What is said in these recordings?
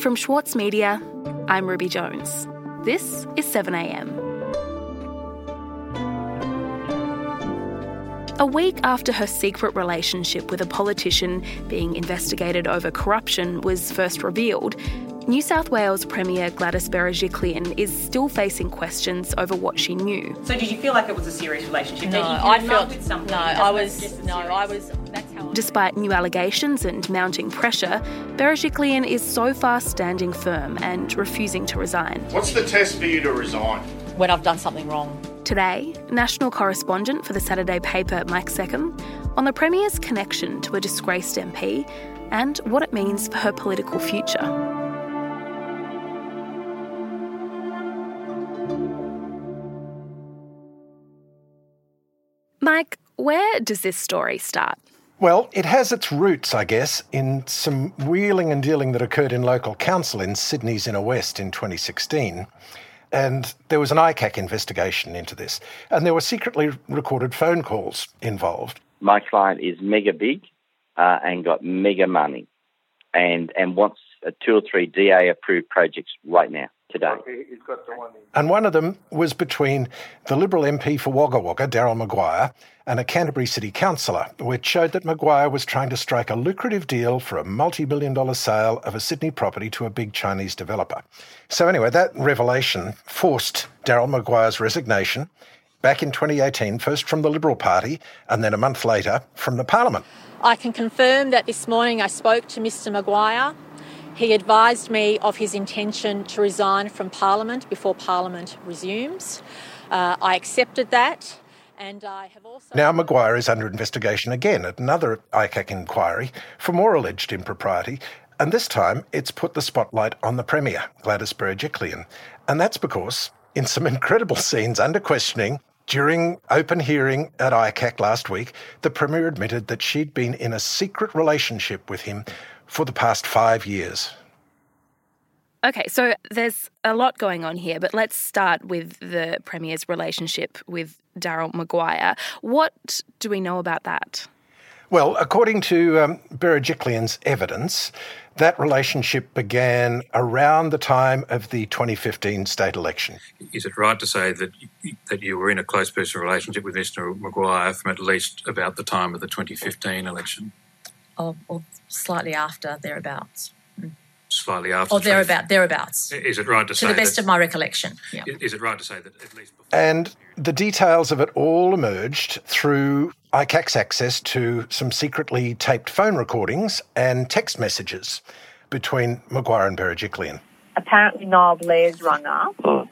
From Schwartz Media, I'm Ruby Jones. This is 7am. A week after her secret relationship with a politician being investigated over corruption was first revealed, New South Wales Premier Gladys Berejiklian is still facing questions over what she knew. So did you feel like it was a serious relationship? No, that you I felt with somebody? no. I was no. serious- I was. That's how. I Despite new allegations and mounting pressure, Berejiklian is so far standing firm and refusing to resign. What's the test for you to resign? when I've done something wrong. Today, national correspondent for the Saturday paper Mike Seccombe on the Premier's connection to a disgraced MP and what it means for her political future. Mike, where does this story start? Well, it has its roots, I guess, in some wheeling and dealing that occurred in local council in Sydney's Inner West in 2016. And there was an ICAC investigation into this, and there were secretly recorded phone calls involved. my client is mega big uh, and got mega money and and wants uh, two or three DA approved projects right now, today. And one of them was between the Liberal MP for Wagga Wagga, Daryl Maguire, and a Canterbury City councillor, which showed that Maguire was trying to strike a lucrative deal for a multi billion dollar sale of a Sydney property to a big Chinese developer. So, anyway, that revelation forced Daryl Maguire's resignation back in 2018, first from the Liberal Party, and then a month later from the Parliament. I can confirm that this morning I spoke to Mr. Maguire. He advised me of his intention to resign from Parliament before Parliament resumes. Uh, I accepted that, and I have also. Now, Maguire is under investigation again at another ICAC inquiry for more alleged impropriety, and this time it's put the spotlight on the Premier, Gladys Berejiklian. And that's because, in some incredible scenes under questioning, during open hearing at ICAC last week, the Premier admitted that she'd been in a secret relationship with him for the past five years. Okay, so there's a lot going on here, but let's start with the Premier's relationship with Daryl Maguire. What do we know about that? Well, according to um, Berejiklian's evidence, that relationship began around the time of the 2015 state election. Is it right to say that that you were in a close personal relationship with Mr. Maguire from at least about the time of the 2015 election, or, or slightly after thereabouts, mm. slightly after? or thereabout thereabouts, Is it right to, to say the best that, of my recollection. Yeah. Is it right to say that at least before? And the details of it all emerged through ICAC's access to some secretly taped phone recordings and text messages between Maguire and Berejiklian. apparently Niall Blair's rung up oh.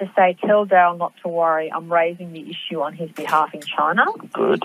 to say, tell Daryl not to worry, I'm raising the issue on his behalf in China. Good.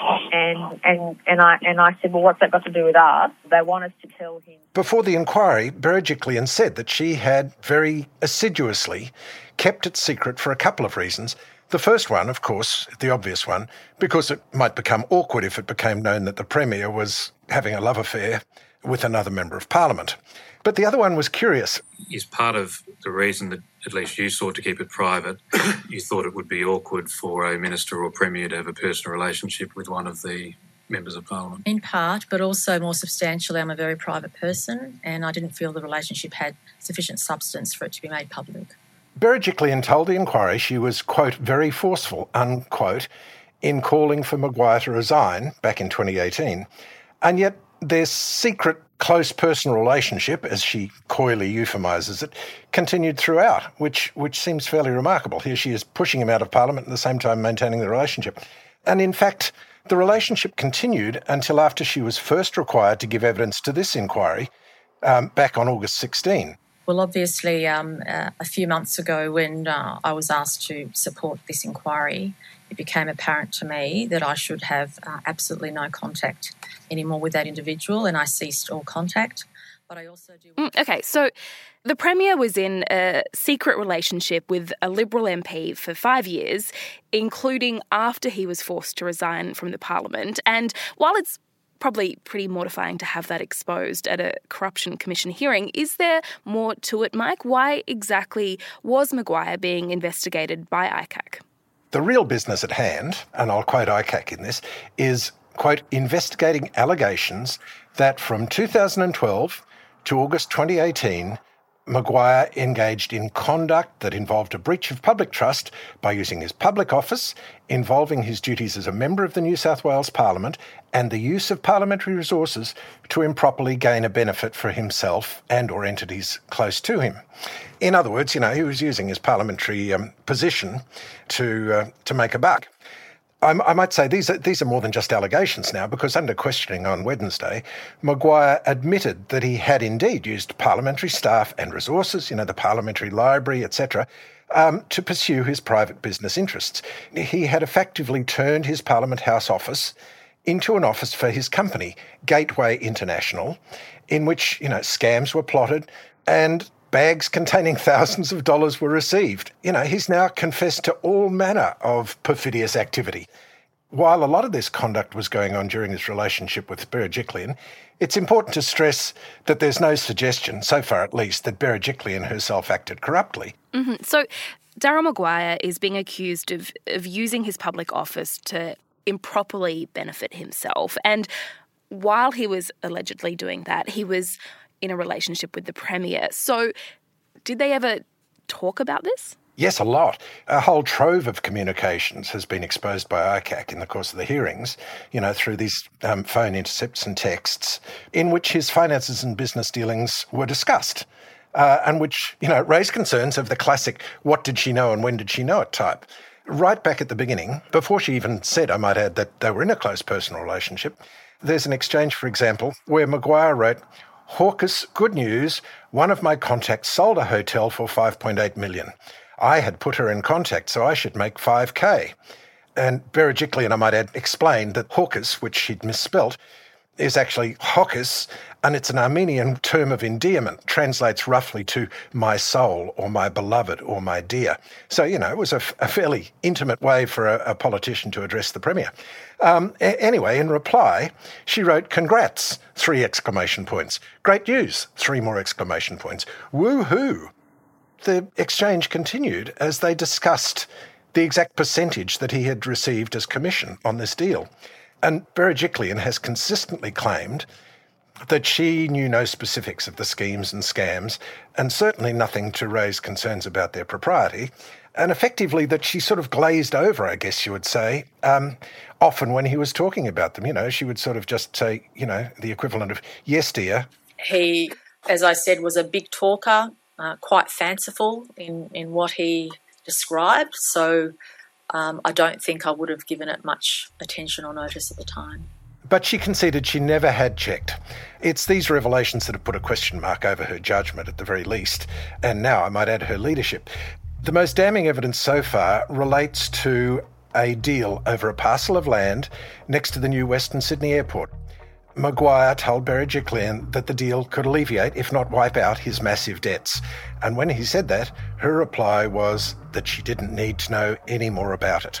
And, and, and, I, and I said, well, what's that got to do with us? They want us to tell him. Before the inquiry, Berejiklian said that she had very assiduously kept it secret for a couple of reasons. The first one, of course, the obvious one, because it might become awkward if it became known that the Premier was having a love affair with another Member of Parliament. But the other one was curious. Is part of the reason that at least you sought to keep it private? you thought it would be awkward for a minister or premier to have a personal relationship with one of the members of parliament. In part, but also more substantially, I'm a very private person, and I didn't feel the relationship had sufficient substance for it to be made public. Berejiklian told the inquiry she was, quote, very forceful, unquote, in calling for Maguire to resign back in 2018. And yet their secret close personal relationship, as she coyly euphemises it, continued throughout, which, which seems fairly remarkable. Here she is pushing him out of Parliament at the same time maintaining the relationship. And in fact, the relationship continued until after she was first required to give evidence to this inquiry um, back on August 16. Well, obviously, um, uh, a few months ago, when uh, I was asked to support this inquiry, it became apparent to me that I should have uh, absolutely no contact anymore with that individual, and I ceased all contact. But I also do. Mm, okay, so the Premier was in a secret relationship with a Liberal MP for five years, including after he was forced to resign from the Parliament. And while it's probably pretty mortifying to have that exposed at a corruption commission hearing. Is there more to it, Mike? Why exactly was Maguire being investigated by ICAC? The real business at hand, and I'll quote ICAC in this, is, quote, investigating allegations that from 2012 to August 2018, Maguire engaged in conduct that involved a breach of public trust by using his public office, involving his duties as a member of the New South Wales Parliament, and the use of parliamentary resources to improperly gain a benefit for himself and or entities close to him. In other words, you know, he was using his parliamentary um, position to uh, to make a buck. I, I might say these are, these are more than just allegations now, because under questioning on Wednesday, Maguire admitted that he had indeed used parliamentary staff and resources, you know, the parliamentary library, etc., um, to pursue his private business interests. He had effectively turned his Parliament House office into an office for his company, Gateway International, in which you know scams were plotted and bags containing thousands of dollars were received. You know, he's now confessed to all manner of perfidious activity. While a lot of this conduct was going on during his relationship with Berejiklian, it's important to stress that there's no suggestion, so far at least, that Berejiklian herself acted corruptly. Mm-hmm. So Daryl Maguire is being accused of, of using his public office to improperly benefit himself. And while he was allegedly doing that, he was in a relationship with the Premier. So, did they ever talk about this? Yes, a lot. A whole trove of communications has been exposed by ICAC in the course of the hearings, you know, through these um, phone intercepts and texts, in which his finances and business dealings were discussed. Uh, and which, you know, raised concerns of the classic what did she know and when did she know it type. Right back at the beginning, before she even said, I might add, that they were in a close personal relationship, there's an exchange, for example, where Maguire wrote, Hawkes, good news. One of my contacts sold a hotel for 5.8 million. I had put her in contact, so I should make 5k. And Berejiklian, I might add, explained that Hawkes, which she'd misspelt, is actually Hokis, and it's an Armenian term of endearment, translates roughly to my soul or my beloved or my dear. So, you know, it was a, fairly intimate way for a, a, politician to address the Premier. Um, a- anyway, in reply, she wrote, Congrats, three exclamation points. Great news, three more exclamation points. Woo hoo. The exchange continued as they discussed the exact percentage that he had received as commission on this deal. And Berejiklian has consistently claimed that she knew no specifics of the schemes and scams, and certainly nothing to raise concerns about their propriety, and effectively that she sort of glazed over, I guess you would say. Um, often when he was talking about them, you know, she would sort of just say, you know, the equivalent of, yes, dear. He, as I said, was a big talker, uh, quite fanciful in, in what he described. So um, I don't think I would have given it much attention or notice at the time. But she conceded she never had checked. It's these revelations that have put a question mark over her judgment, at the very least, and now I might add her leadership. The most damning evidence so far relates to a deal over a parcel of land next to the new Western Sydney Airport. Maguire told Berejiklian that the deal could alleviate, if not wipe out, his massive debts. And when he said that, her reply was that she didn't need to know any more about it.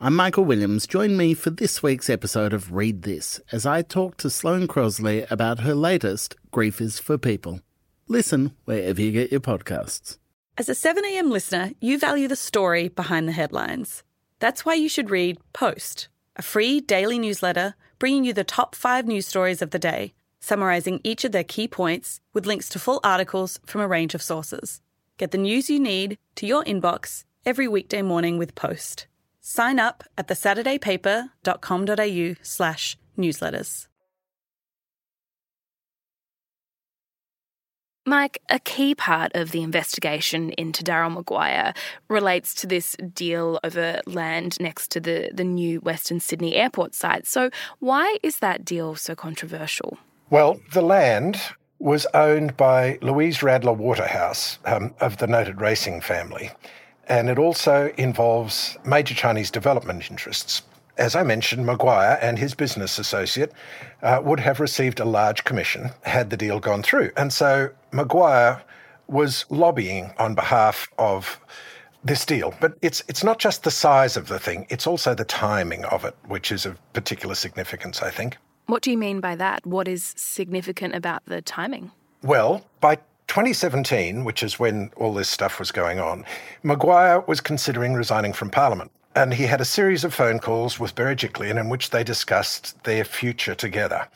I'm Michael Williams. Join me for this week's episode of Read This as I talk to Sloane Crosley about her latest, Grief is for People. Listen wherever you get your podcasts. As a 7am listener, you value the story behind the headlines. That's why you should read Post, a free daily newsletter bringing you the top five news stories of the day, summarising each of their key points with links to full articles from a range of sources. Get the news you need to your inbox every weekday morning with Post. Sign up at thesaturdaypaper.com.au slash newsletters. Mike, a key part of the investigation into Daryl Maguire relates to this deal over land next to the, the new Western Sydney airport site. So, why is that deal so controversial? Well, the land was owned by Louise Raedler Waterhouse um, of the noted racing family, and it also involves major Chinese development interests. as I mentioned, Maguire and his business associate uh, would have received a large commission had the deal gone through. And so Maguire was lobbying on behalf of this deal. But it's it's not just the size of the thing, it's also the timing of it, which is of particular significance, I think. What do you mean by that? What is significant about the timing? Well, by 2017, which is when all this stuff was going on, Maguire was considering resigning from Parliament. And he had a series of phone calls with Berejiklian in which they discussed their future together.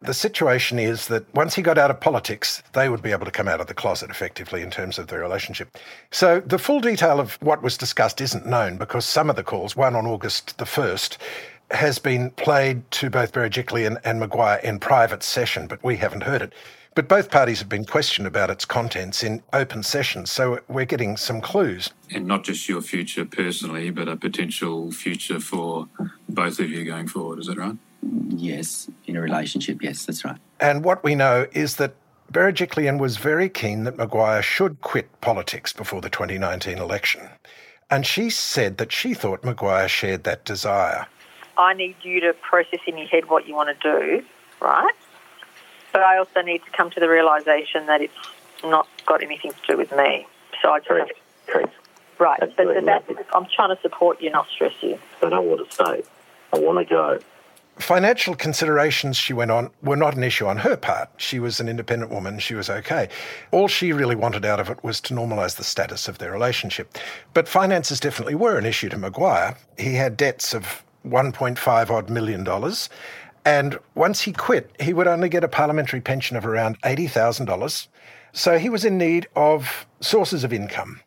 The situation is that once he got out of politics, they would be able to come out of the closet effectively in terms of their relationship. So the full detail of what was discussed isn't known because some of the calls, one on August the 1st, has been played to both Berejiklian and Maguire in private session, but we haven't heard it. But both parties have been questioned about its contents in open sessions, so we're getting some clues. And not just your future personally, but a potential future for both of you going forward, is that right? Yes, in a relationship, yes, that's right. And what we know is that Berejiklian was very keen that Maguire should quit politics before the 2019 election. And she said that she thought Maguire shared that desire. I need you to process in your head what you want to do, right? But I also need to come to the realization that it's not got anything to do with me. So I just Correct. Correct. right. But, Absolutely but that. I'm trying to support you, not stress you. I don't want to stay. I want to go. Financial considerations, she went on, were not an issue on her part. She was an independent woman, she was okay. All she really wanted out of it was to normalise the status of their relationship. But finances definitely were an issue to Maguire. He had debts of 1.5 odd million dollars. And once he quit, he would only get a parliamentary pension of around $80,000. So he was in need of sources of income.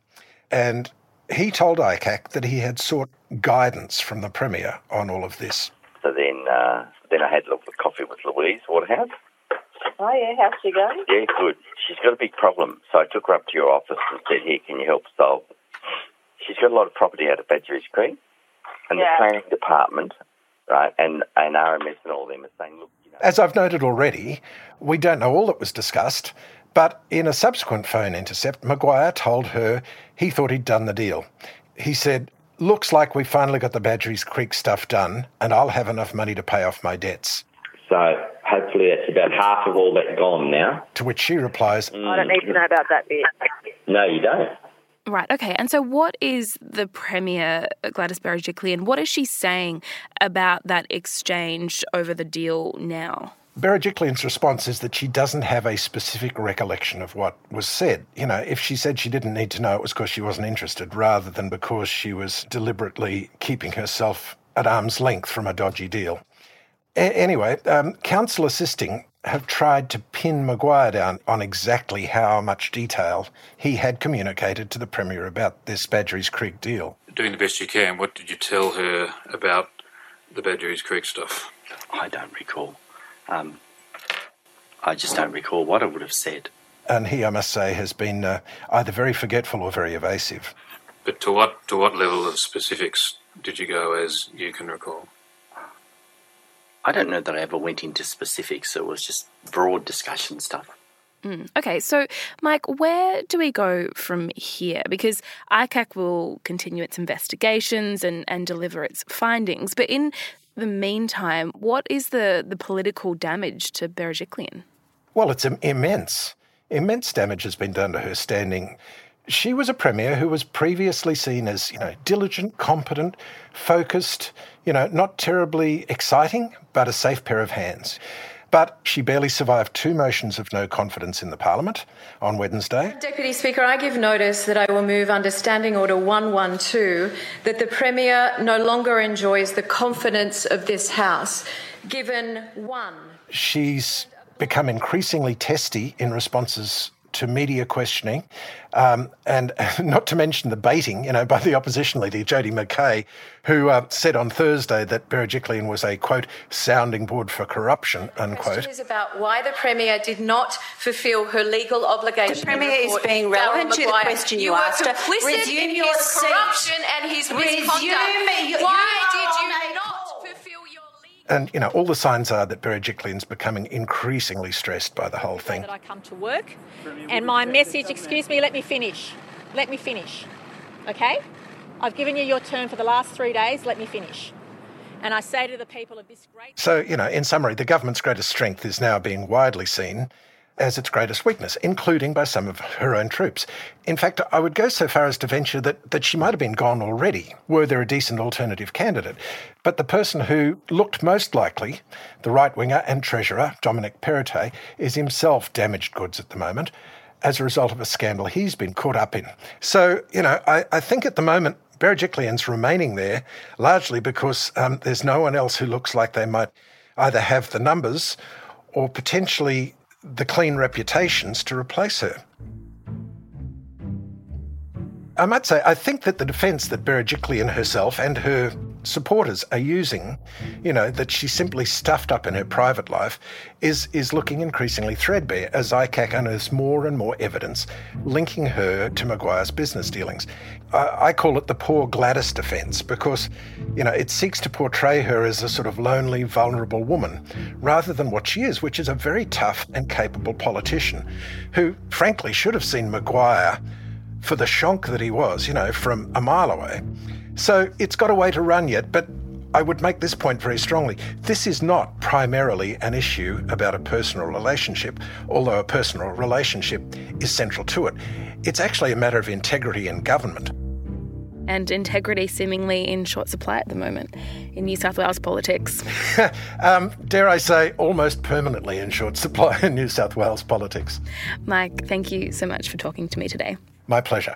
And he told ICAC that he had sought guidance from the Premier on all of this. So then, uh, then I had a little coffee with Louise Waterhouse. Oh yeah, how's she going? Yeah, good. She's got a big problem. So I took her up to your office and said, here, can you help solve? She's got a lot of property out of Badgerys Creek. And Yeah. the planning department, right, and, and RMS and all of them are saying, look, you know, As I've noted already, we don't know all that was discussed, but in a subsequent phone intercept, Maguire told her he thought he'd done the deal. He said, Looks like we finally got the Badgerys Creek stuff done, and I'll have enough money to pay off my debts. So hopefully that's about half of all that gone now. To which she replies, mm. I don't need to know about that bit. No, you don't. Right, okay. And so, what is the Premier, Gladys Berejiklian, what is she saying about that exchange over the deal now? Berejiklian's response is that she doesn't have a specific recollection of what was said. You know, if she said she didn't need to know, it was because she wasn't interested, rather than because she was deliberately keeping herself at arm's length from a dodgy deal. A- anyway, um, counsel assisting have tried to pin Maguire down on exactly how much detail he had communicated to the Premier about this Badgerys Creek deal. Doing the best you can, what did you tell her about the Badgerys Creek stuff? I don't recall. Um, I just don't recall what I would have said. And he, I must say, has been uh, either very forgetful or very evasive. But to what to what level of specifics did you go, as you can recall? I don't know that I ever went into specifics. It was just broad discussion stuff. Mm. Okay, so Mike, where do we go from here? Because ICAC will continue its investigations and, and deliver its findings, but in the meantime, what is the, the political damage to Berejiklian? Well, it's immense. Immense damage has been done to her standing. She was a premier who was previously seen as, you know, diligent, competent, focused, you know, not terribly exciting, but a safe pair of hands. But she barely survived two motions of no confidence in the Parliament on Wednesday. Deputy Speaker, I give notice that I will move under Standing Order 112 that the Premier no longer enjoys the confidence of this House, given one. She's become increasingly testy in responses to media questioning, um, and not to mention the baiting, you know, by the opposition leader, Jodie McKay, who uh, said on Thursday that Berejiklian was a, quote, sounding board for corruption, unquote. Question is about why the Premier did not fulfil her legal obligation. The Premier is being relevant to the question you were asked her. complicit Resume in your his seat. corruption and his Resume misconduct. it. You- you why are did you not And, you know, all the signs are that Berejiklian's becoming increasingly stressed by the whole thing. that I come to work. And my message, excuse me, let me finish. Let me finish. Okay? I've given you your turn for the last three days. Let me finish. And I say to the people of this great. So, you know, in summary, the government's greatest strength is now being widely seen as its greatest weakness, including by some of her own troops. In fact, I would go so far as to venture that, that she might have been gone already, were there a decent alternative candidate. But the person who looked most likely, the right winger and treasurer, Dominic Perrottet, is himself damaged goods at the moment as a result of a scandal he's been caught up in. So, you know, I, I think at the moment, Berejiklian's remaining there largely because um, there's no one else who looks like they might either have the numbers or potentially the clean reputations to replace her. I might say, I think that the defence that Berejiklian herself and her supporters are using, you know, that she simply stuffed up in her private life, is is looking increasingly threadbare as ICAC unearths more and more evidence linking her to Maguire's business dealings. I, I call it the poor Gladys defence because, you know, it seeks to portray her as a sort of lonely, vulnerable woman, rather than what she is, which is a very tough and capable politician who, frankly, should have seen Maguire for the shonk that he was, you know, from a mile away. So it's got a way to run yet, but I would make this point very strongly. This is not primarily an issue about a personal relationship, although a personal relationship is central to it. It's actually a matter of integrity in government. And integrity seemingly in short supply at the moment in New South Wales politics. um, dare I say, almost permanently in short supply in New South Wales politics. Mike, thank you so much for talking to me today. My pleasure.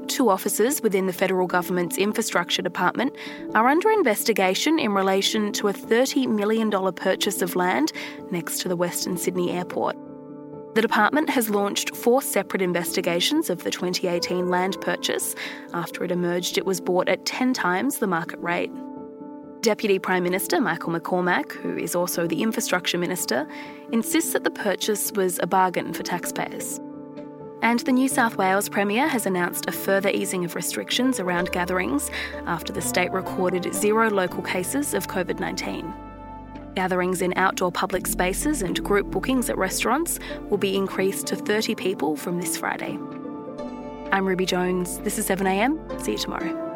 two officers within the federal government's infrastructure department are under investigation in relation to a $30 million purchase of land next to the Western Sydney airport. The department has launched four separate investigations of the 2018 land purchase after it emerged it was bought at 10 times the market rate. Deputy Prime Minister Michael McCormack, who is also the Infrastructure Minister, insists that the purchase was a bargain for taxpayers. And the New South Wales Premier has announced a further easing of restrictions around gatherings after the state recorded zero local cases of COVID 19. Gatherings in outdoor public spaces and group bookings at restaurants will be increased to 30 people from this Friday. I'm Ruby Jones. This is 7am. See you tomorrow.